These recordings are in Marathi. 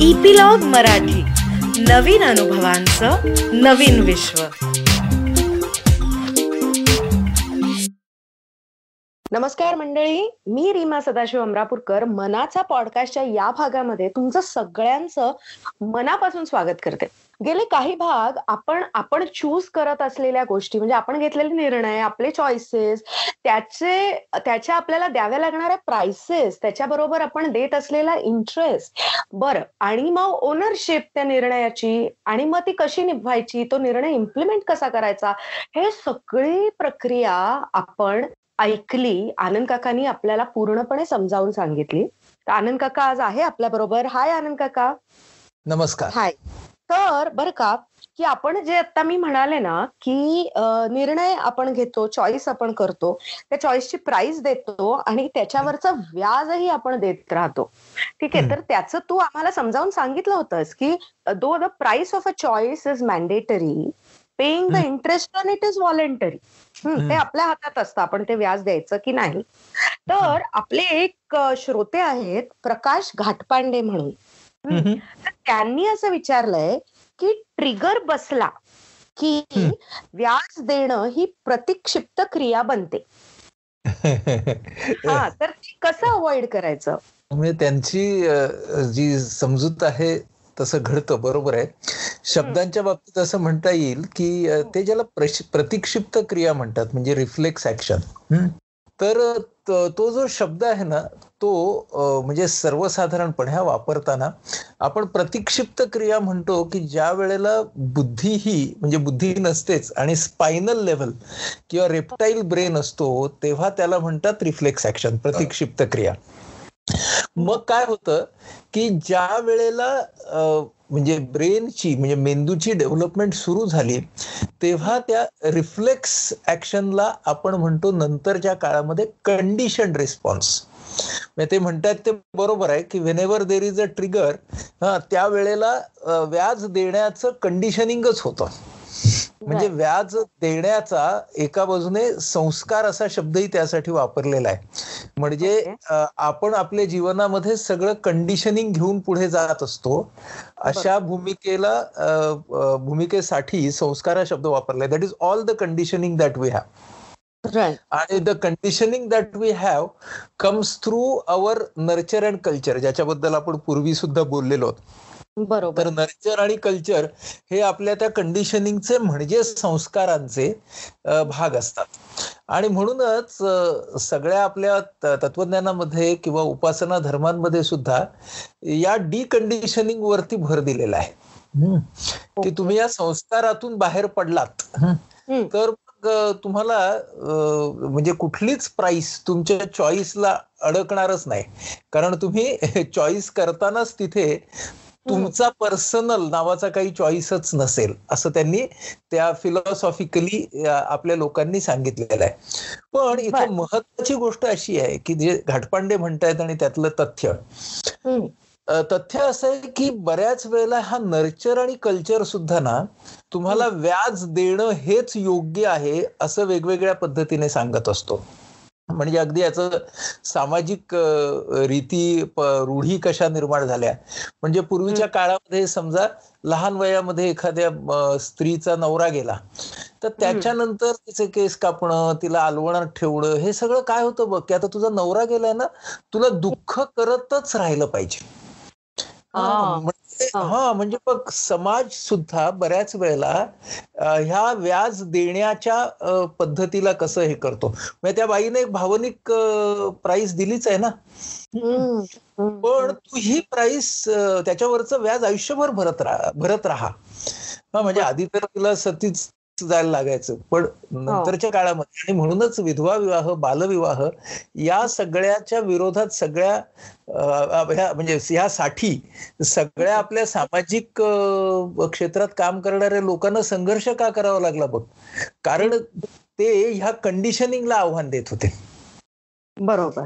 इपिलॉग मराठी. नवीन अनुभवांचं नवीन विश्व. नमस्कार मंडळी मी रीमा सदाशिव अमरापूरकर. मनाचा पॉडकास्टच्या या भागामध्ये तुमचं सगळ्यांचं मनापासून स्वागत करते. गेले काही भाग आपण आपण चूज करत असलेल्या गोष्टी म्हणजे आपण घेतलेले निर्णय आपले चॉईसेस त्याचे त्याच्या आपल्याला द्याव्या लागणाऱ्या प्राइसेस त्याच्याबरोबर आपण देत असलेला इंटरेस्ट बरं आणि मग ओनरशिप त्या निर्णयाची आणि मग ती कशी निभवायची तो निर्णय इम्प्लिमेंट कसा करायचा हे सगळी प्रक्रिया आपण ऐकली आनंद काकांनी आपल्याला पूर्णपणे समजावून सांगितली. तर आनंद काका आज आहे आपल्या बरोबर हाय आनंद काका. नमस्कार. हाय. तर बर का की आपण जे आता मी म्हणाले ना की निर्णय आपण घेतो चॉईस आपण करतो त्या चॉईसची प्राइस देतो आणि त्याच्यावरचं व्याजही आपण देत राहतो ठीक आहे. तर त्याचं तू आम्हाला समजावून सांगितलं होतंस की दो the price of a choice is mandatory paying the. Interest on it is voluntary ते. आपल्या हातात असतं आपण ते व्याज द्यायचं की नाही तर आपले एक श्रोते आहेत प्रकाश घाटपांडे म्हणून. तर त्यांनी असं विचारलंय की ट्रिगर बसला की. व्याज देणं ही प्रतिक्षिप्त क्रिया बनते. हा तर ती कसं अवॉइड करायचं? म्हणजे त्यांची जी समजूत आहे तसं घडतं बरोबर आहे. शब्दांच्या बाबतीत असं म्हणता येईल की ते ज्याला प्रतिक्षिप्त क्रिया म्हणतात म्हणजे रिफ्लेक्स ऍक्शन तर तो जो शब्द आहे ना तो म्हणजे सर्वसाधारणपणे हा वापरताना आपण प्रतिक्षिप्त क्रिया म्हणतो की ज्या वेळेला बुद्धी ही म्हणजे बुद्धी नसतेच आणि स्पायनल लेव्हल किंवा रेप्टाईल ब्रेन असतो तेव्हा त्याला म्हणतात रिफ्लेक्स ऍक्शन प्रतिक्षिप्त क्रिया. मग काय होतं की ज्या वेळेला म्हणजे ब्रेनची म्हणजे मेंदूची डेव्हलपमेंट सुरू झाली तेव्हा त्या रिफ्लेक्स ऍक्शनला आपण म्हणतो नंतरच्या काळामध्ये कंडिशन रिस्पॉन्स. ते म्हणतात ते बरोबर आहे की whenever there is a trigger हा त्यावेळेला अ, व्याज देण्याचं कंडिशनिंगच होतं. म्हणजे. व्याज देण्याचा एका बाजूने संस्कार असा शब्दही त्यासाठी वापरलेला आहे. म्हणजे आपण आपल्या जीवनामध्ये सगळं कंडिशनिंग घेऊन पुढे जात असतो. अशा भूमिकेला भूमिकेसाठी संस्कार हा शब्द वापरलाय that is all the conditioning that we have आणि the conditioning that we have comes through our nurture and culture ज्याच्याबद्दल आपण पूर्वी सुद्धा बोललेलो बरोबर. तर नर्चर आणि कल्चर हे आपल्या त्या कंडिशनिंगचे म्हणजे संस्कारांचे भाग असतात. आणि म्हणूनच सगळ्या आपल्या तत्वज्ञानामध्ये किंवा उपासना धर्मांमध्ये सुद्धा या डिकंडिशनिंग वरती भर दिलेला आहे. की तुम्ही या संस्कारातून बाहेर पडलात. तर तुम्हाला म्हणजे कुठलीच प्राइस तुमच्या चॉईसला अडकणारच नाही. कारण तुम्ही चॉईस करतानाच तिथे तुमचा पर्सनल नावाचा काही चॉईसच नसेल असं त्यांनी त्या फिलॉसॉफिकली आपल्या लोकांनी सांगितलेलं आहे. पण. इथे महत्वाची गोष्ट अशी आहे की जे घाटपांडे म्हणतायत आणि त्यातलं तथ्य. तथ्य असं आहे की बऱ्याच वेळेला हा नर्चर आणि कल्चर सुद्धा ना तुम्हाला व्याज देणं हेच योग्य आहे असं वेगवेगळ्या पद्धतीने सांगत असतो. म्हणजे अगदी याचं सामाजिक रीती रूढी कशा निर्माण झाल्या. म्हणजे पूर्वीच्या काळामध्ये समजा लहान वयामध्ये एखाद्या स्त्रीचा नवरा गेला तर त्याच्यानंतर तिचे केस कापणं तिला अलवणात ठेवणं हे सगळं काय होतं बघ की आता तुझा नवरा गेलाय ना तुला दुःख करतच राहिलं पाहिजे. हा. म्हणजे हा. हा म्हणजे बघ समाज सुद्धा बऱ्याच वेळेला ह्या व्याज देण्याच्या पद्धतीला कसं हे करतो म्हणजे त्या बाईने एक भावनिक प्राइस दिलीच आहे ना. पण तू ही प्राइस त्याच्यावरचं व्याज आयुष्यभर भरत राहा भरत राहा हा म्हणजे आधी तर तिला सतीच जायला लागायचं. पण नंतरच्या काळामध्ये आणि म्हणूनच विधवा विवाह बालविवाह या सगळ्याच्या विरोधात सगळ्या म्हणजे यासाठी सगळ्या आपल्या सामाजिक क्षेत्रात काम करणाऱ्या लोकांना संघर्ष का करावा लागला बघ? कारण ते ह्या कंडिशनिंगला आव्हान देत होते. बरोबर.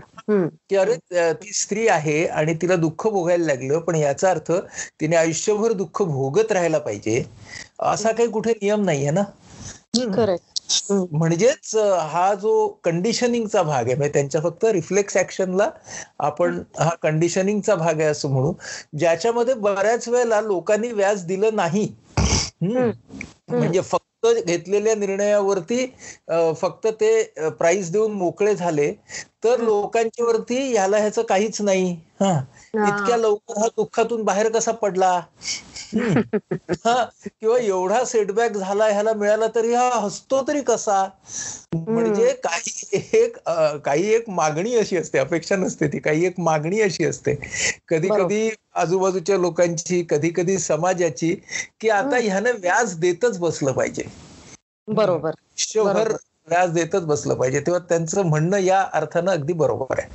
की अरे ती स्त्री आहे आणि तिला दुःख भोगायला लागलं पण याचा अर्थ तिने आयुष्यभर दुःख भोगत राहायला पाहिजे असा काही कुठे नियम नाहीये ना? म्हणजेच हा जो कंडिशनिंगचा भाग आहे म्हणजे त्यांच्या फक्त रिफ्लेक्स ऍक्शनला आपण हा कंडिशनिंगचा भाग आहे असं म्हणू ज्याच्यामध्ये बऱ्याच वेळेला लोकांनी व्याज दिलं नाही. म्हणजे फक्त घेतलेल्या निर्णयावरती फक्त ते प्राइस देऊन मोकळे झाले तर लोकांच्या वरती ह्याला ह्याचं काहीच नाही. हा. इतक्या लवकर हा दुःखातून बाहेर कसा पडला? किंवा एवढा सेटबॅक झाला ह्याला मिळाला तरी हा हसतो तरी कसा? म्हणजे काही एक काही एक मागणी अशी असते अपेक्षा नसते ती काही एक मागणी अशी असते. कधी कधी आजूबाजूच्या लोकांची कधी कधी समाजाची की आता ह्यानं व्याज देतच बसलं पाहिजे. बरोबर. बरोबर. व्याज देतच बसलं पाहिजे. तेव्हा त्यांचं म्हणणं या अर्थानं अगदी बरोबर आहे.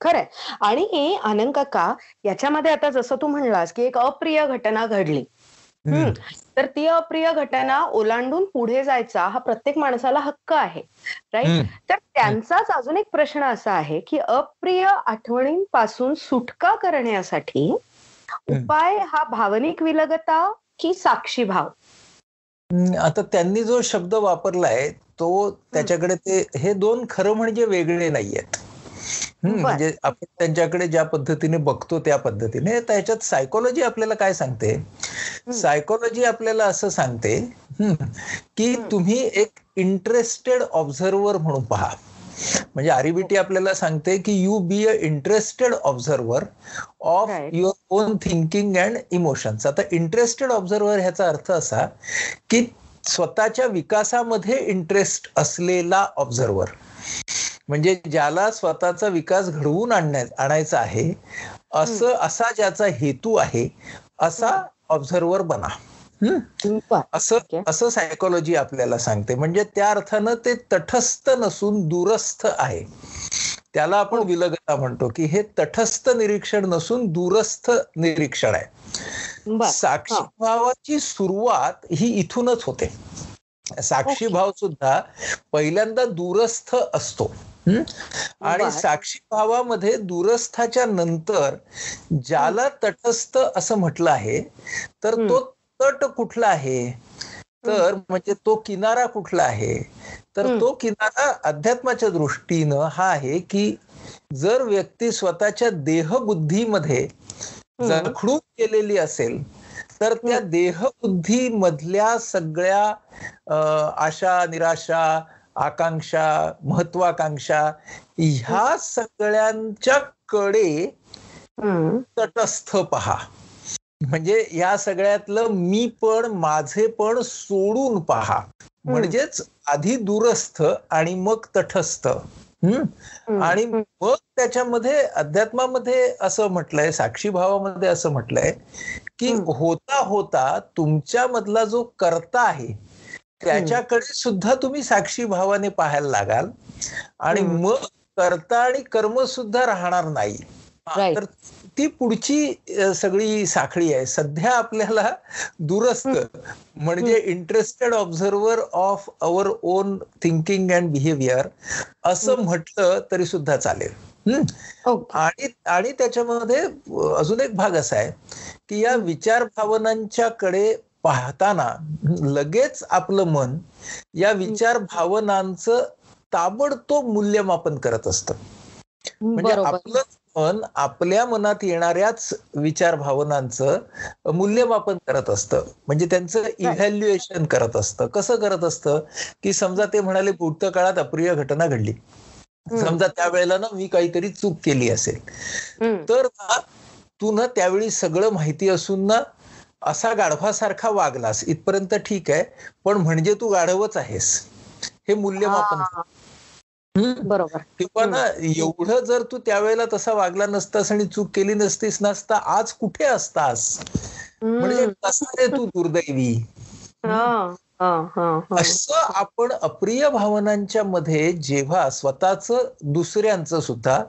खरंय. आणि आनंद काका याच्यामध्ये आता जसं तू म्हणलास की एक अप्रिय घटना घडली. हम्म. तर ती अप्रिय घटना ओलांडून पुढे जायचा हा प्रत्येक माणसाला हक्क आहे. राईट. तर त्यांचाच अजून एक प्रश्न असा आहे की अप्रिय आठवणींपासून सुटका करण्यासाठी उपाय हा भावनिक विलगता की साक्षी भाव आता त्यांनी जो शब्द वापरलाय तो त्याच्याकडे ते हे दोन खरं म्हणजे वेगळे नाहीयेत. म्हणजे आपण त्यांच्याकडे ज्या पद्धतीने बघतो त्या पद्धतीने. त्याच्यात सायकोलॉजी आपल्याला काय सांगते? सायकोलॉजी आपल्याला असं सांगते की तुम्ही एक इंटरेस्टेड ऑब्झर्वर म्हणून पहा. म्हणजे आरिबिटी आपल्याला सांगते की you be a interested observer of. Your own thinking and emotions आता इंटरेस्टेड ऑब्झर्वर ह्याचा अर्थ असा की स्वतःच्या विकासामध्ये इंटरेस्ट असलेला ऑब्झर्वर म्हणजे ज्याला स्वतःचा विकास घडवून आणण्या आणायचा आहे असं असा ज्याचा हेतू आहे असा ऑब्झर्वर बना. असं. असं सायकोलॉजी आपल्याला सांगते. म्हणजे त्या अर्थानं ते तटस्थ नसून दूरस्थ आहे. त्याला आपण विलगता म्हणतो की हे तटस्थ निरीक्षण नसून दूरस्थ निरीक्षण आहे. बर साक्षी हा. भावाची सुरुवात ही इथूनच होते. साक्षी. भाव सुद्धा पहिल्यांदा दूरस्थ असतो? आणि. साक्षी भावामध्ये दूरस्थाच्या नंतर ज्याला तटस्थ असं म्हटलं आहे तर. तो तट कुठला आहे तर म्हणजे तो किनारा कुठला आहे तर. तो किनारा अध्यात्माच्या दृष्टीनं हा आहे की जर व्यक्ती स्वतःच्या देहबुद्धीमध्ये. जखडून गेलेली असेल तर त्या देहबुद्धी मधल्या सगळ्या आशा निराशा आकांक्षा महत्वाकांक्षा ह्या सगळ्यांच्या कडे. तटस्थ पहा. म्हणजे या सगळ्यातलं मी पण माझे पण सोडून पहा. म्हणजेच आधी दूरस्थ आणि मग तटस्थ. आणि. मग त्याच्यामध्ये अध्यात्मामध्ये असं म्हटलंय साक्षी भावामध्ये असं म्हटलंय की. होता होता तुमच्या मधला जो कर्ता आहे त्याच्याकडे सुद्धा तुम्ही साक्षी भावाने पाहायला लागाल आणि. मग कर्ता आणि कर्म सुद्धा राहणार नाही. तर ती पुढची सगळी साखळी आहे सध्या आपल्याला दुरस्त म्हणजे interested observer of our own thinking and behaviour असं म्हटलं तरी सुद्धा चालेल. आणि आणि त्याच्यामध्ये अजून एक भाग असा आहे की या विचार भावनांच्या कडे पाहताना लगेच आपलं मन या विचार भावनांचं ताबडतोब मूल्यमापन करत असतं. म्हणजे बरोबर. आपलं मन आपल्या मनात येणाऱ्याच विचार भावनांचं मूल्यमापन करत असतं. म्हणजे त्यांचं इव्हॅल्युएशन करत असतं. कसं करत असतं? की समजा ते म्हणाले भूतकाळात अप्रिय घटना घडली. समजा त्यावेळेला ना मी काहीतरी चूक केली असेल. तर ना तू ना त्यावेळी सगळं माहिती असून ना असा गाढवासारखा वागलास इथपर्यंत ठीक आहे पण म्हणजे तू गाढवच आहेस हे मूल्यमापन. बरोबर किंवा ना एवढं जर तू त्यावेळेला तसा वागला नसतास आणि चूक केली नसतीस नसता आज कुठे असतास म्हणजे. कसा रे तू दुर्दैवी. असं आपण अप्रिय भावनांच्या मध्ये जेव्हा स्वतःच दुसऱ्यांचं सुद्धा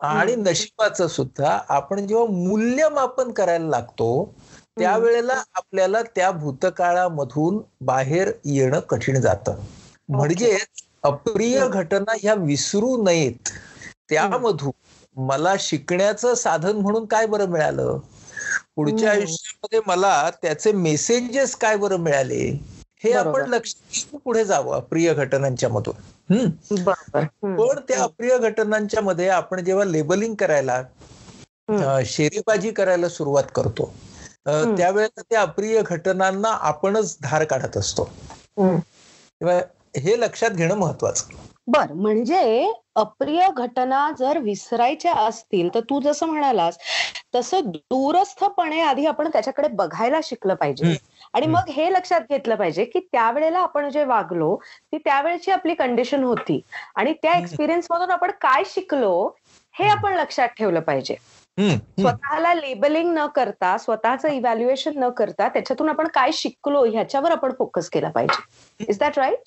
आणि नशिबाचं सुद्धा आपण जेव्हा मूल्यमापन करायला लागतो त्यावेळेला आपल्याला त्या भूतकाळामधून बाहेर येणं कठीण जातं. म्हणजे अप्रिय घटना ह्या विसरू नयेत. त्यामधून मला शिकण्याचं साधन म्हणून काय बरं मिळालं? पुढच्या. आयुष्यामध्ये मला त्याचे मेसेजेस काय बरं मिळाले हे. आपण लक्षात घेऊन पुढे जावं अप्रिय घटनांच्या मधून. पण त्या अप्रिय घटनांच्या मध्ये आपण जेव्हा लेबलिंग करायला शेरेबाजी करायला सुरुवात करतो. त्यावेळेला त्या अप्रिय घटनांना आपणच धार काढत असतो. तेव्हा हे लक्षात घेणं महत्वाचं बर म्हणजे अप्रिय घटना जर विसरायच्या असतील तर तू जसं म्हणालास तसं दूरस्थपणे आधी आपण त्याच्याकडे बघायला शिकलं पाहिजे. आणि मग हे लक्षात घेतलं पाहिजे की त्यावेळेला आपण जे वागलो ती त्यावेळेची आपली कंडिशन होती. आणि त्या. एक्सपिरियन्स मधून आपण काय शिकलो हे आपण लक्षात ठेवलं पाहिजे. स्वतःला लेबलिंग न करता स्वतःचं इव्हॅल्युएशन न करता त्याच्यातून आपण काय शिकलो ह्याच्यावर आपण फोकस केला पाहिजे. इज दॅट राईट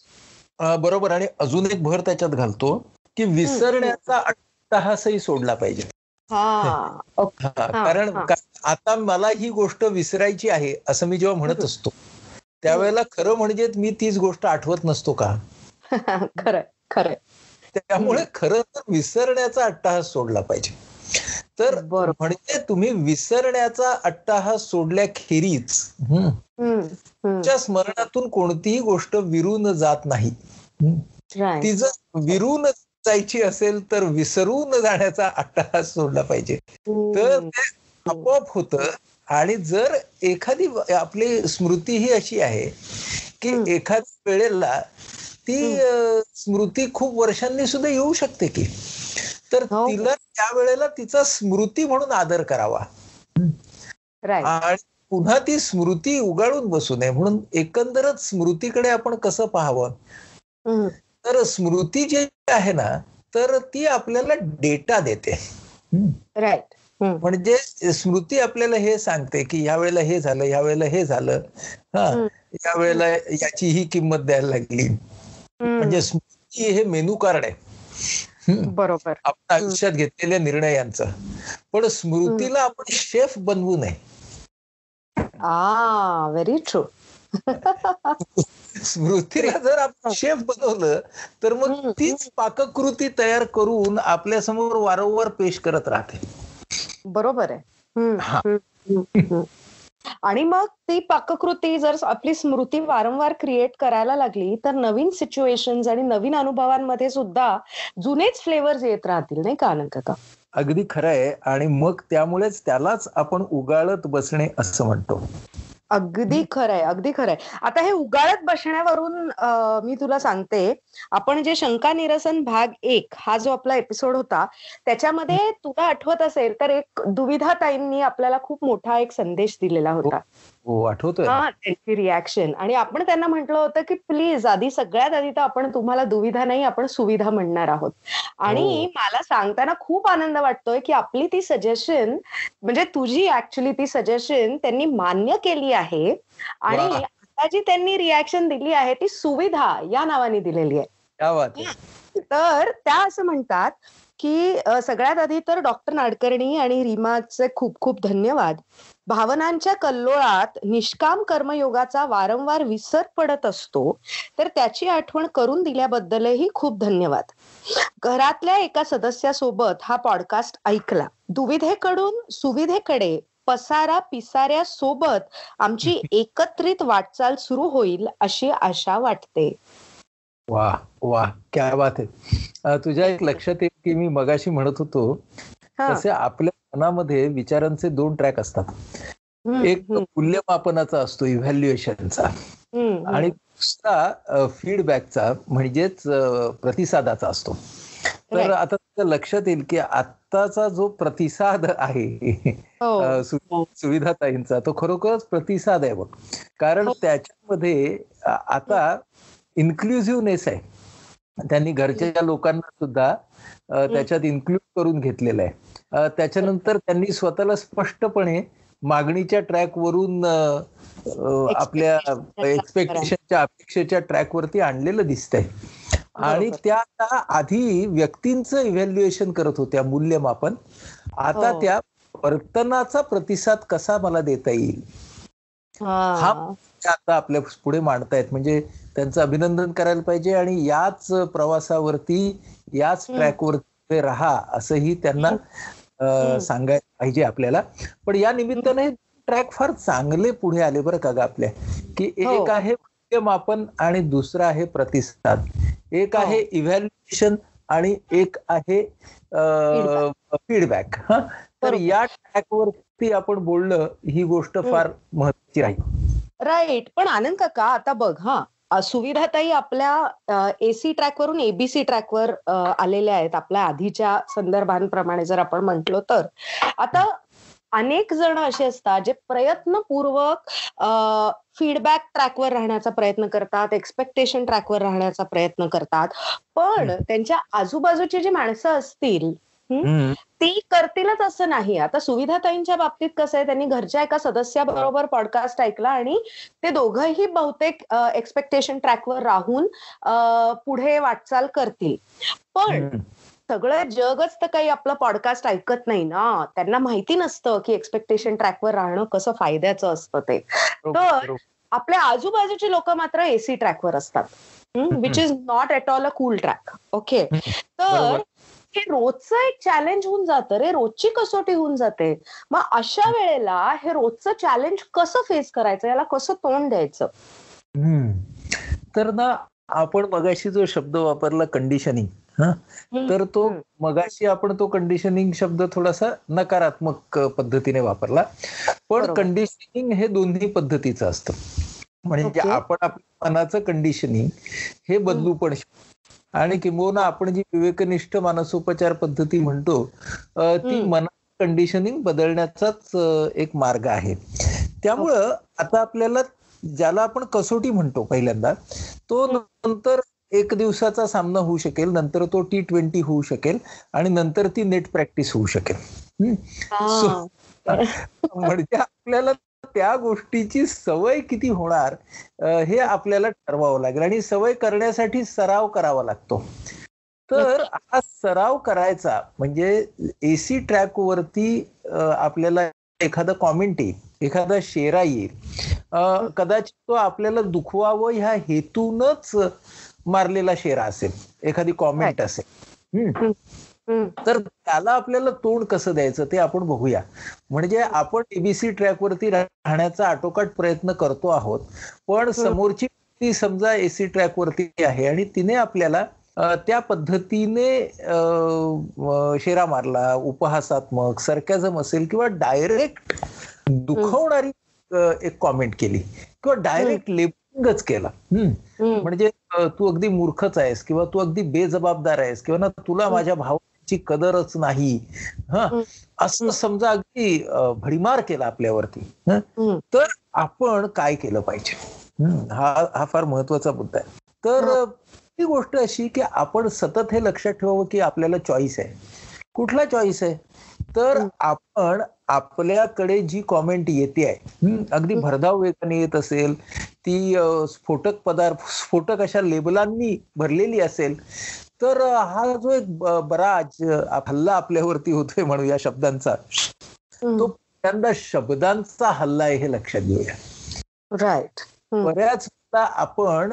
बरोबर. आणि अजून एक भर त्याच्यात घालतो की विसरण्याचा अट्टहासही सोडला पाहिजे. ओके कारण आता मला ही गोष्ट विसरायची आहे असं मी जेव्हा म्हणत असतो त्यावेळेला खरं म्हणजे मी तीच गोष्ट आठवत नसतो का? खरंय खरंय. त्यामुळे खरं तर विसरण्याचा अट्टहास सोडला पाहिजे. तर. म्हणजे तुम्ही विसरण्याचा अट्टहास सोडल्याखेरीज तुमच्या स्मरणातून कोणतीही गोष्ट विरून जात नाही. ती जर विरून जायची असेल तर विसरून जाण्याचा अट्टहास सोडला पाहिजे तर. ते आपोआप होतं आणि जर एखादी आपली स्मृती ही अशी आहे की. एखाद्या वेळेला ती स्मृती खूप वर्षांनी सुद्धा येऊ शकते की तर हो. तिला त्या वेळेला तिचा स्मृती म्हणून आदर करावा. आणि पुन्हा ती स्मृती उगाळून बसू नये म्हणून एकंदरच स्मृतीकडे आपण कसं पाहावं. तर स्मृती जी आहे ना तर ती आपल्याला डेटा देते. हम्म. म्हणजे स्मृती आपल्याला हे सांगते की या वेळेला हे झालं या वेळेला हे झालं हा. या वेळेला याची ही किंमत द्यायला लागली. म्हणजे स्मृती हे मेनू कार्ड आहे. बरोबर आपण आयुष्यात घेतलेल्या निर्णयांचं पण स्मृतीला आपण शेफ बनवू नये व्हेरी ट्रू स्मृतीला जर आपण शेफ बनवलं तर मग. तीच पाककृती तयार करून आपल्यासमोर वारंवार पेश करत राहते. बरोबर आहे. हा. आणि मग ती पाककृती जर आपली स्मृती वारंवार क्रिएट करायला लागली तर नवीन सिच्युएशन आणि नवीन अनुभवांमध्ये सुद्धा जुनेच फ्लेवर्स येत राहतील नाही का आनंद काका? अगदी खरं आहे. आणि मग त्यामुळेच त्यालाच आपण उगाळत बसणे असं म्हणतो. अगदी खरंय अगदी खरंय आता हे उगाळत बसण्यावरून मी तुला सांगते. आपण जे शंका निरसन भाग एक हा जो आपला एपिसोड होता त्याच्यामध्ये तुला आठवत असेल तर एक दुविधा ताईंनी आपल्याला खूप मोठा एक संदेश दिलेला होता. हो आठवतोय? हा त्यांची रिॲक्शन आणि आपण त्यांना म्हटलं होतं की प्लीज आधी सगळ्यात आधी तर आपण तुम्हाला दुविधा नाही आपण सुविधा म्हणणार आहोत. आणि हो. मला सांगताना खूप आनंद वाटतोय की आपली ती सजेशन म्हणजे तुझी ऍक्च्युली ती सजेशन त्यांनी मान्य केली आहे. आणि. आता जी त्यांनी रिॲक्शन दिली आहे ती सुविधा या नावाने दिलेली आहे. तर त्या असं म्हणतात की सगळ्यात आधी तर डॉक्टर नाडकर्णी आणि रीमाचे खूप खूप धन्यवाद. भावनांच्या कल्लोळात निष्काम कर्मयोगाचा वारंवार विसर पडत असतो तर त्याची आठवण करून दिल्याबद्दलही खूप धन्यवाद. घरातल्या एका सदस्यासोबत हा पॉडकास्ट ऐकला. दुविधेकडून सुविधेकडे पसारा पिसाऱ्या सोबत आमची एकत्रित वाटचाल सुरू होईल अशी आशा वाटते. वा वा क्या बात आहे. तुझ्या एक लक्षात येईल की मी मगाशी म्हणत होतो. तसे आपल्या मनामध्ये विचारांचे दोन ट्रॅक असतात. एक मूल्यमापनाचा असतो इव्हॅल्युएशनचा आणि दुसरा फीडबॅकचा म्हणजेच प्रतिसादाचा असतो. तर. आता लक्षात येईल की आत्ताचा जो प्रतिसाद आहे हो. सुविधाताईंचा तो खरोखरच प्रतिसाद आहे बघ. कारण हो. त्याच्यामध्ये आता इन्क्लुझिव्हनेस आहे. त्यांनी घरच्या लोकांना सुद्धा त्याच्यात इन्क्लूड करून घेतलेलं आहे. त्याच्यानंतर त्यांनी स्वतःला स्पष्टपणे मागणीच्या ट्रॅक वरून अ, अ, आपल्या एक्सपेक्टेशनच्या अपेक्षेच्या ट्रॅक वरती आणलेलं दिसतंय आणि बरोबर. त्या आधी व्यक्तींचं इव्हॅल्युएशन करत होत्या मूल्यमापन आता हो. त्या वर्तनाचा प्रतिसाद कसा मला देता येईल हा आता आपल्या पुढे मांडतायत म्हणजे त्यांचं अभिनंदन करायला पाहिजे आणि याच प्रवासावरती याच. ट्रॅकवरती राहा असंही त्यांना सांगायला पाहिजे आपल्याला. पण या निमित्ताने ट्रॅक फार चांगले पुढे आले बरं का ग आपल्या की हो. एक आहे मूल्यमापन आणि दुसरं आहे प्रतिसाद. एक हो. आहे इव्हॅल्युएशन आणि एक आहे फीडबॅक हा? तर. या ट्रॅकवरती आपण बोलणं ही गोष्ट. फार महत्वाची राहील राईट पण आनंद काका आता बघ हा. सुविधाताई आपल्या एसी ट्रॅकवरून एबीसी ट्रॅकवर आलेल्या आहेत. आपल्या आधीच्या संदर्भांप्रमाणे जर आपण म्हंटलो तर. आता अनेक जण असे असतात जे प्रयत्नपूर्वक फीडबॅक ट्रॅकवर राहण्याचा प्रयत्न करतात एक्सपेक्टेशन ट्रॅकवर राहण्याचा प्रयत्न करतात. पण त्यांच्या आजूबाजूची जी माणसं असतील. ती करतीलच असं नाही. आता सुविधाताईंच्या बाबतीत कसं आहे त्यांनी घरच्या एका सदस्याबरोबर पॉडकास्ट ऐकला आणि ते दोघंही बहुतेक एक्सपेक्टेशन ट्रॅकवर राहून पुढे वाटचाल करतील. पण. सगळं जगच तर काही आपलं पॉडकास्ट ऐकत नाही ना. त्यांना माहिती नसतं की एक्सपेक्टेशन ट्रॅकवर राहणं कसं फायद्याचं असतं ते. तर-. आपल्या आजूबाजूची लोक मात्र एसी ट्रॅकवर असतात. Which is not at all a cool track okay तर. हे रोजचं एक चॅलेंज होऊन जातं रे रोजची कसोटी होऊन जाते. मग अशा वेळेला हे रोजचं चॅलेंज कसं फेस करायचं? याला कसं तोंड द्यायचं? हम्म. तर ना आपण मगाशी जो शब्द वापरला कंडिशनिंग हा? तर तो. मगाशी आपण तो कंडिशनिंग शब्द थोडासा नकारात्मक पद्धतीने वापरला. पण. कंडिशनिंग हे दोन्ही पद्धतीचं असतं. म्हणजे. आपण आपल्या मनाचं कंडिशनिंग हे बदलू पण शकतो. आणि किंबहुना आपण जी विवेकनिष्ठ मानसोपचार पद्धती म्हणतो ती. मना कंडिशनिंग बदलण्याचाच एक मार्ग आहे त्यामुळं आता आपल्याला ज्याला आपण कसोटी म्हणतो पहिल्यांदा तो नंतर एक दिवसाचा सामना होऊ शकेल नंतर तो टी ट्वेंटी होऊ शकेल आणि नंतर ती नेट प्रॅक्टिस होऊ शकेल. हा. म्हणजे आपल्याला त्या गोष्टीची सवय किती होणार हे आपल्याला ठरवावं लागेल. आणि सवय करण्यासाठी सराव करावा लागतो. तर हा सराव करायचा म्हणजे एसी ट्रॅक वरती आपल्याला एखादा कॉमेंट येईल एखादा शेरा येईल. कदाचित तो आपल्याला दुखवावं ह्या हेतूनच मारलेला शेरा असेल. एखादी कॉमेंट असेल. तर त्याला आपल्याला तोंड कसं द्यायचं ते आपण बघूया. म्हणजे आपण एबीसी ट्रॅकवरती राहण्याचा आटोकाट प्रयत्न करतो आहोत पण समोरची व्यक्ती समजा एसी ट्रॅकवरती आहे आणि तिने आपल्याला त्या पद्धतीने शेरा मारला उपहासात्मक सरक्याजम असेल किंवा डायरेक्ट दुखवणारी एक कॉमेंट केली किंवा डायरेक्ट लेबलिंगच केला. म्हणजे तू अगदी मूर्खच आहेस किंवा तू अगदी बेजबाबदार आहेस किंवा ना तुला माझ्या भावाची कदरच नाही. हा. असं समजा अगदी भडीमार केला आपल्यावरती. तर आपण काय केलं पाहिजे? हं, हा फार महत्त्वाचा मुद्दा आहे. तर ही. गोष्ट अशी की आपण सतत हे लक्षात ठेवावं की आपल्याला चॉईस आहे. कुठला चॉईस आहे? तर आपण आपल्याकडे जी कॉमेंट येते आहे अगदी भरधाव वेगाने येत असेल ती स्फोटक पदार्थ स्फोटक अशा लेबलांनी भरलेली असेल तर हा जो एक ब- बराच अ, हल्ला आपल्यावरती होतोय म्हणू या शब्दांचा तो पहिल्यांदा शब्दांचा हल्ला आहे हे लक्षात घेऊया. राईट. बऱ्याच आपण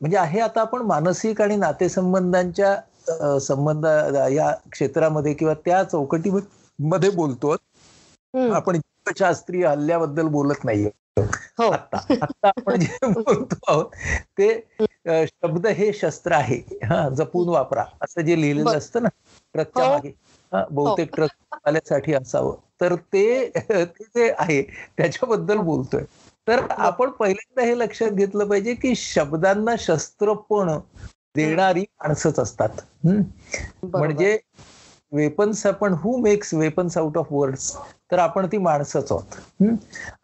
म्हणजे आहे आता आपण मानसिक आणि नातेसंबंधांच्या संबंध या क्षेत्रामध्ये किंवा त्या चौकटी मध्ये बोलतो. आपण जीवशास्त्रीय हल्ल्याबद्दल बोलत नाहीये. हो. आता आता आपण जे बोलतो आहोत ते शब्द हे शस्त्र आहे. हा जपून वापरा. असं जे लिहिलेलं. असतं ना ट्रकच्या हो. मागे. हा, बहुतेक ट्रक चालण्यासाठी असावं. तर ते ते जे आहे त्याच्याबद्दल बोलतोय. तर आपण पहिल्यांदा हे लक्षात घेतलं पाहिजे की शब्दांना शस्त्र पण देणारी माणसंच असतात. म्हणजे वेपन्स आपण who makes weapons out of words तर आपण ती माणसंच आहोत?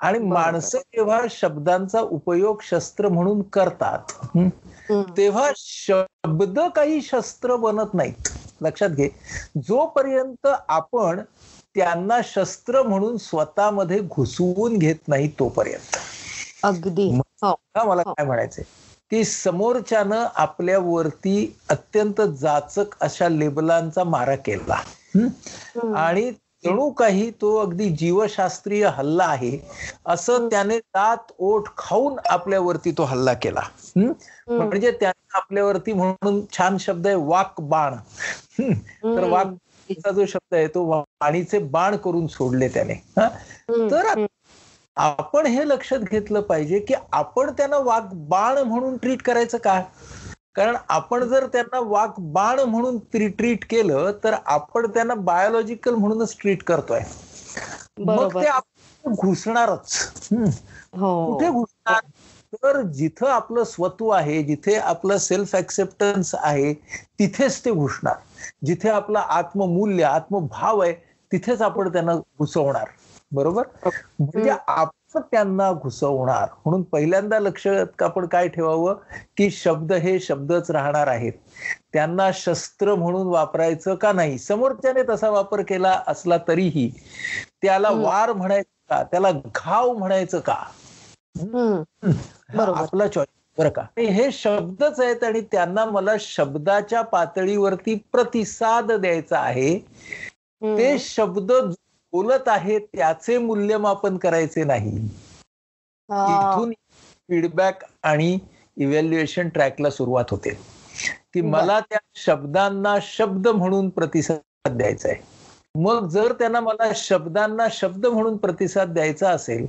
आणि. माणसं जेव्हा शब्दांचा उपयोग शस्त्र म्हणून करतात. तेव्हा शब्द काही शस्त्र बनत नाहीत. लक्षात घे. जोपर्यंत आपण त्यांना शस्त्र म्हणून स्वतःमध्ये घुसवून घेत नाही तोपर्यंत. अगदी. हा मला हो. काय म्हणायचंय? की समोरच्यानं आपल्यावरती अत्यंत जाचक अशा लेबलांचा मारा केला. आणि जणू काही तो अगदी जीवशास्त्रीय हल्ला आहे असं त्याने दात ओठ खाऊन आपल्यावरती तो हल्ला केला. म्हणजे त्याने आपल्यावरती म्हणून छान शब्द आहे वाक बाण? तर. वाकचा जो शब्द आहे तो वाणीचे बाण करून सोडले त्याने हा? तर. आपण हे लक्षात घेतलं पाहिजे की आपण त्यांना वाघ बाण म्हणून ट्रीट करायचं का? कारण आपण जर त्यांना वाघ बाण म्हणून ट्रीट केलं तर आपण त्यांना बायोलॉजिकल म्हणूनच ट्रीट करतोय. मग. ते आपण घुसणारच. हो. कुठे घुसणार? तर जिथं आपलं स्वत्व आहे जिथे आपलं सेल्फ ऍक्सेप्टन्स आहे तिथेच ते घुसणार. जिथे आपलं आत्ममूल्य आत्मभाव आहे तिथेच आपण त्यांना घुसवणार. बरोबर? म्हणजे आपण त्यांना घुसवणार. म्हणून पहिल्यांदा लक्षात आपण काय ठेवावं? की शब्द हे शब्दच राहणार आहेत. त्यांना शस्त्र म्हणून वापरायचं का नाही? समोरच्याने तसा वापर केला असला तरीही त्याला. वार म्हणायचं का? त्याला घाव म्हणायचं का. हा. आपला चॉईस बरं का? हे शब्दच आहेत आणि त्यांना मला शब्दाच्या पातळीवरती प्रतिसाद द्यायचा आहे. ते शब्द बोलत आहे त्याचे मूल्यमापन करायचे नाही. इथून फीडबॅक आणि इव्हॅल्युएशन ट्रॅकला सुरुवात होते की. मला त्या शब्दांना शब्द म्हणून प्रतिसाद द्यायचा आहे मग जर त्यांना मला शब्दांना शब्द म्हणून प्रतिसाद द्यायचा असेल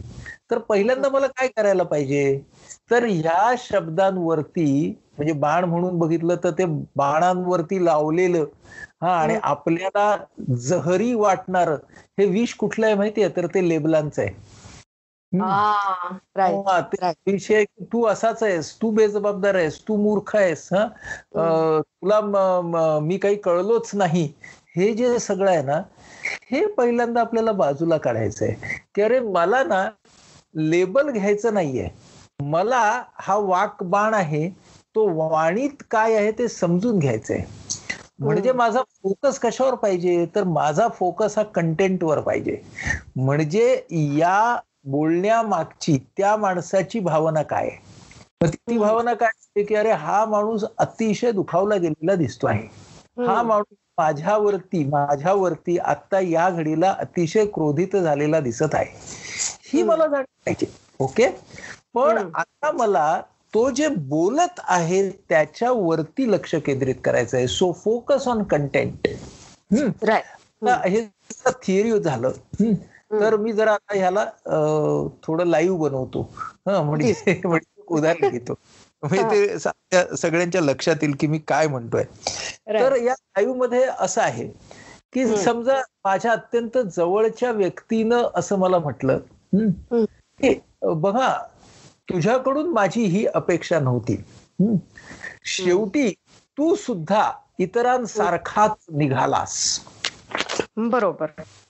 तर पहिल्यांदा मला काय करायला पाहिजे तर ह्या शब्दांवरती म्हणजे बाण म्हणून बघितलं तर ते बाणांवरती लावलेलं हा आणि. आपल्याला जहरी वाटणार हे विष कुठलं आहे माहितीये तर ते लेबलांचं आहे. विषय तू असाच आहेस तू बेजबाबदार आहेस तू मूर्ख आहेस हा. तुला मी काही कळलोच नाही. हे जे सगळं आहे ना हे पहिल्यांदा आपल्याला बाजूला काढायचं आहे. की अरे मला ना लेबल घ्यायचं नाहीये. मला हा वाक बाण आहे तो वाणीत काय आहे ते समजून घ्यायचंय. म्हणजे. माझा फोकस कशावर पाहिजे तर माझा फोकस हा कंटेंटवर पाहिजे म्हणजे या बोलण्यामागची त्या माणसाची भावना काय ती. भावना काय असते की अरे हा माणूस अतिशय दुखावला गेलेला दिसतो आहे हा. माणूस माझ्यावरती माझ्यावरती आता या घडीला अतिशय क्रोधित झालेला दिसत आहे ही. मला जाणीव पाहिजे ओके पण. आता मला तो जे बोलत आहे त्याच्यावरती लक्ष केंद्रित करायचं आहे सो फोकस ऑन कंटेंट. हे थिअरी झालं. तर मी जरा आता ह्याला थोडं लाईव्ह बनवतो. म्हणजे म्हणजे उदाहरण घेतो. म्हणजे ते सगळ्यांच्या लक्षात येईल की मी काय म्हणतोय. तर. या लाईव्हमध्ये असं आहे की. समजा माझ्या अत्यंत जवळच्या व्यक्तीनं असं मला म्हटलं बघा तुझ्याकडून माझी ही अपेक्षा नव्हती. शेवटी तू सुद्धा इतरांसारखाच निघालास. बरोबर.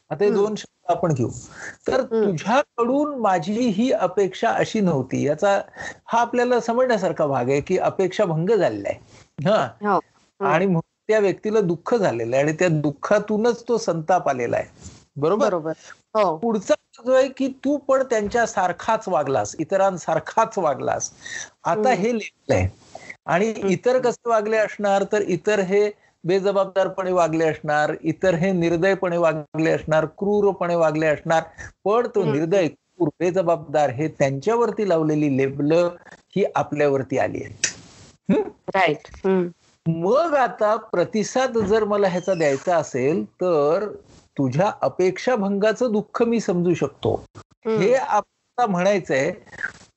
आता दोन शब्द आपण घेऊ. तर. तुझ्याकडून माझी ही अपेक्षा अशी नव्हती. याचा हा आपल्याला समजण्यासारखा भाग आहे की अपेक्षा भंग झालेला आहे. हा? हो. आणि त्या व्यक्तीला दुःख झालेलं आहे आणि त्या दुःखातूनच तो संताप आलेला आहे. बरोबर? बरोबर. हो. पुढचा जो आहे की तू पण त्यांच्या सारखाच वागलास इतरांसारखाच वागलास. आता. हे लेखलं आहे आणि इतर कसे वागले असणार? तर इतर हे बेजबाबदारपणे वागले असणार इतर हे निर्दयपणे वागले असणार क्रूरपणे वागले असणार. पण तो. निर्दय क्रूर बेजबाबदार हे त्यांच्यावरती लावलेली लेबल ही आपल्यावरती आली आहे राईट मग आता प्रतिसाद जर मला ह्याचा द्यायचा असेल तर तुझ्या अपेक्षा भंगाचं दुःख मी समजू शकतो. हे आपल्याला म्हणायचंय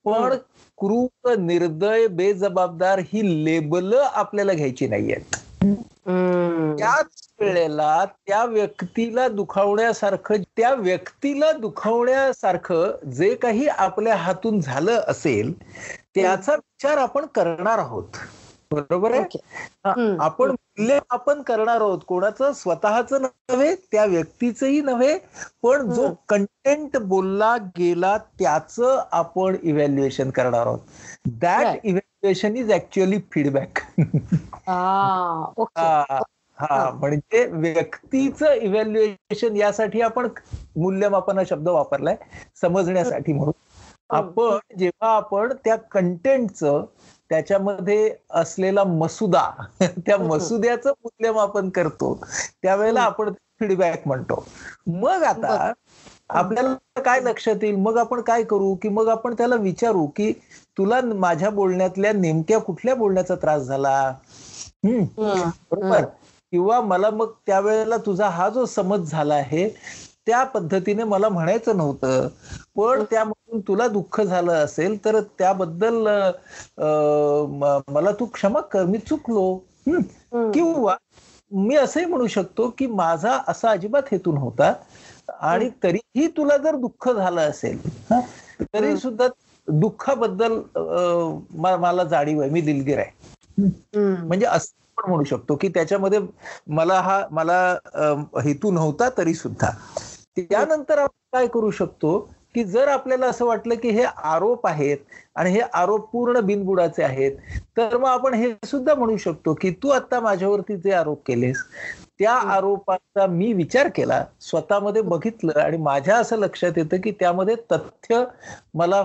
पण क्रूर निर्दय बेजबाबदार ही लेबल आपल्याला घ्यायची नाहीयेत. त्याच वेळेला त्या व्यक्तीला दुखावण्यासारखं त्या व्यक्तीला दुखावण्यासारखं जे काही आपल्या हातून झालं असेल त्याचा विचार आपण करणार आहोत. बरोबर आहे. आपण मूल्यमापन करणार आहोत. कोणाचं स्वतःच नव्हे त्या व्यक्तीचंही नव्हे पण जो. कंटेंट बोलला गेला त्याचं आपण इव्हॅल्युएशन करणार आहोत. That. Evaluation is actually feedback okay. हा हा म्हणजे व्यक्तीचं इव्हॅल्युएशन यासाठी आपण मूल्यमापन हा शब्द वापरलाय समजण्यासाठी म्हणून. आपण जेव्हा आपण त्या कंटेंटचं त्याच्यामध्ये असलेला मसुदा त्या हम्म. मसुद्याचं मूल्यमापन करतो. त्यावेळेला आपण फीडबॅक म्हणतो. मग आता. आपल्याला काय लक्षात येईल? मग आपण काय करू? की मग आपण त्याला विचारू की तुला माझ्या बोलण्यातल्या नेमक्या कुठल्या बोलण्याचा त्रास झाला? हम्म. बरोबर? किंवा मला मग त्यावेळेला तुझा हा जो समज झाला आहे त्या पद्धतीने मला म्हणायचं नव्हतं. पण माझ्याकडून तुला दुःख झालं असेल तर त्याबद्दल मला तू क्षमा कर मी चुकलो. किंवा मी असंही म्हणू शकतो की माझा असा अजिबात हेतू नव्हता आणि तरीही तुला जर दुःख झालं असेल तरी सुद्धा दुःखाबद्दल मला जाणीव आहे मी दिलगीर आहे. म्हणजे असं पण म्हणू शकतो की त्याच्यामध्ये मला हा मला हेतू नव्हता तरी सुद्धा. त्यानंतर आपण काय करू शकतो की जर आपल्याला असं वाटलं की हे आरोप आहेत आणि हे आरोप पूर्ण बिनबुडाचे आहेत तर मग आपण हे सुद्धा म्हणू शकतो की तू आता माझ्यावरती जे आरोप केलेस त्या आरोपाचा मी विचार केला स्वतःमध्ये बघितलं आणि माझ्या असं लक्षात येतं की त्यामध्ये तथ्य मला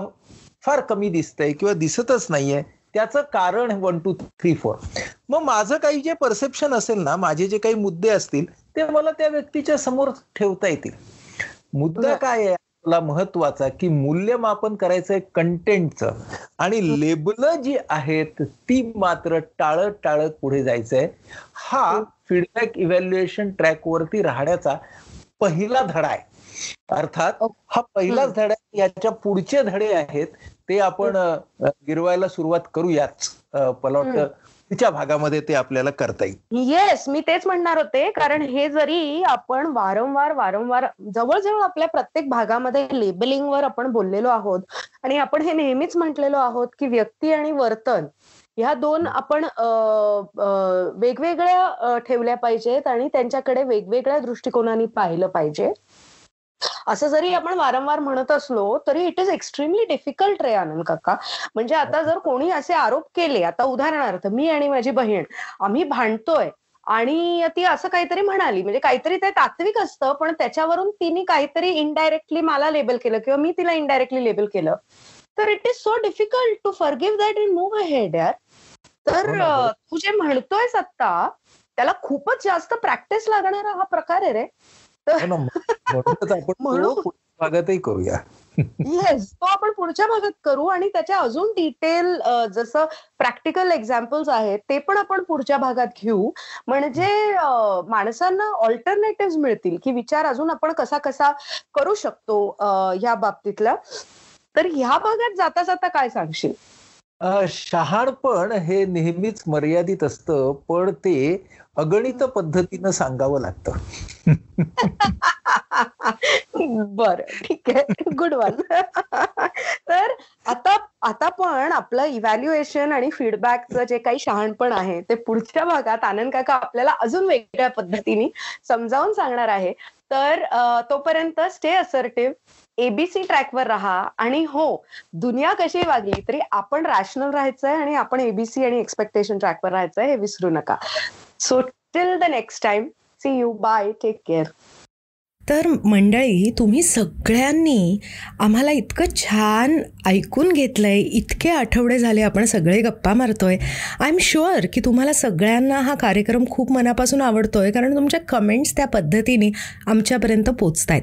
फार कमी दिसतंय किंवा दिसतच नाहीये. त्याचं कारण वन टू थ्री फोर मग माझं काही जे परसेप्शन असेल ना माझे जे काही मुद्दे असतील ते मला त्या व्यक्तीच्या समोर ठेवता येतील. मुद्दा काय आहे? आपला महत्त्वाचा की मूल्यमापन करायचंय कंटेंटचं. आणि लेबल जी आहेत ती मात्र टाळत टाळत पुढे जायचंय. हा फीडबॅक इव्हॅल्युएशन ट्रॅक वरती राहण्याचा पहिला धडा आहे. अर्थात हा पहिलाच धडा याच्या पुढचे धडे आहेत ते आपण गिरवायला सुरुवात करूयाच मला वाटतं तिच्या भागामध्ये ते आपल्याला करता येईल. येस मी तेच म्हणणार होते कारण हे जरी आपण वारंवार वारंवार जवळजवळ आपल्या प्रत्येक भागामध्ये लेबलिंगवर आपण बोललेलो आहोत आणि आपण हे नेहमीच म्हटलेलो आहोत की व्यक्ती आणि वर्तन ह्या दोन आपण वेगवेगळ्या ठेवल्या पाहिजेत आणि त्यांच्याकडे वेगवेगळ्या दृष्टिकोनाने पाहिलं पाहिजे. असं जरी आपण वारंवार म्हणत असलो तरी इट इज एक्स्ट्रीमली डिफिकल्ट रे आनंद काका. म्हणजे आता जर कोणी असे आरोप केले आता उदाहरणार्थ मी आणि माझी बहीण आम्ही भांडतोय आणि ती असं काहीतरी म्हणाली म्हणजे काहीतरी ते तात्विक असतं पण त्याच्यावरून तिने काहीतरी इनडायरेक्टली मला लेबल केलं किंवा मी तिला इनडायरेक्टली लेबल केलं. तर it is so difficult to forgive that in move head यार. तर हो तू जे म्हणतोय आता त्याला खूपच जास्त प्रॅक्टिस लागणारा हा प्रकार आहे रे. हो आपण भागातही करूया. येस तो आपण पुढच्या भागात करू आणि त्याच्या अजून डिटेल जसं प्रॅक्टिकल एक्झाम्पल्स आहेत ते पण आपण पुढच्या भागात घेऊ. म्हणजे माणसांना ऑल्टरनेटिव्ह मिळतील की विचार अजून आपण कसा कसा करू शकतो या बाबतीतला. तर ह्या भागात जाता जाता काय सांगशील? शहाणपण हे नेहमीच मर्यादित असतं पण ते अगणित पद्धतीनं सांगावं लागतं. बर ठीक आहे. गुड वन तर आता आता पण आपलं इव्हॅल्युएशन आणि फीडबॅकचं जे काही शहाणपण आहे ते पुढच्या भागात आनंद काका आपल्याला अजून वेगळ्या पद्धतीने समजावून सांगणार आहे. तर तोपर्यंत स्टे असर्टिव्ह एबीसी ट्रॅकवर राहा आणि हो दुनिया कशी वागली तरी आपण रॅशनल राहायचंय आणि आपण एबीसी आणि एक्सपेक्टेशन ट्रॅकवर राहायचंय हे विसरू नका. So till the next time see you bye take care तर मंडळी तुम्ही सगळ्यांनी आम्हाला इतकं छान ऐकून घेतलंय इतके आठवडे झाले आपण सगळे गप्पा मारतोय. आय एम शुअर की तुम्हाला सगळ्यांना हा कार्यक्रम खूप मनापासून आवडतोय कारण तुमच्या कमेंट्स त्या पद्धतीने आमच्यापर्यंत पोचत आहेत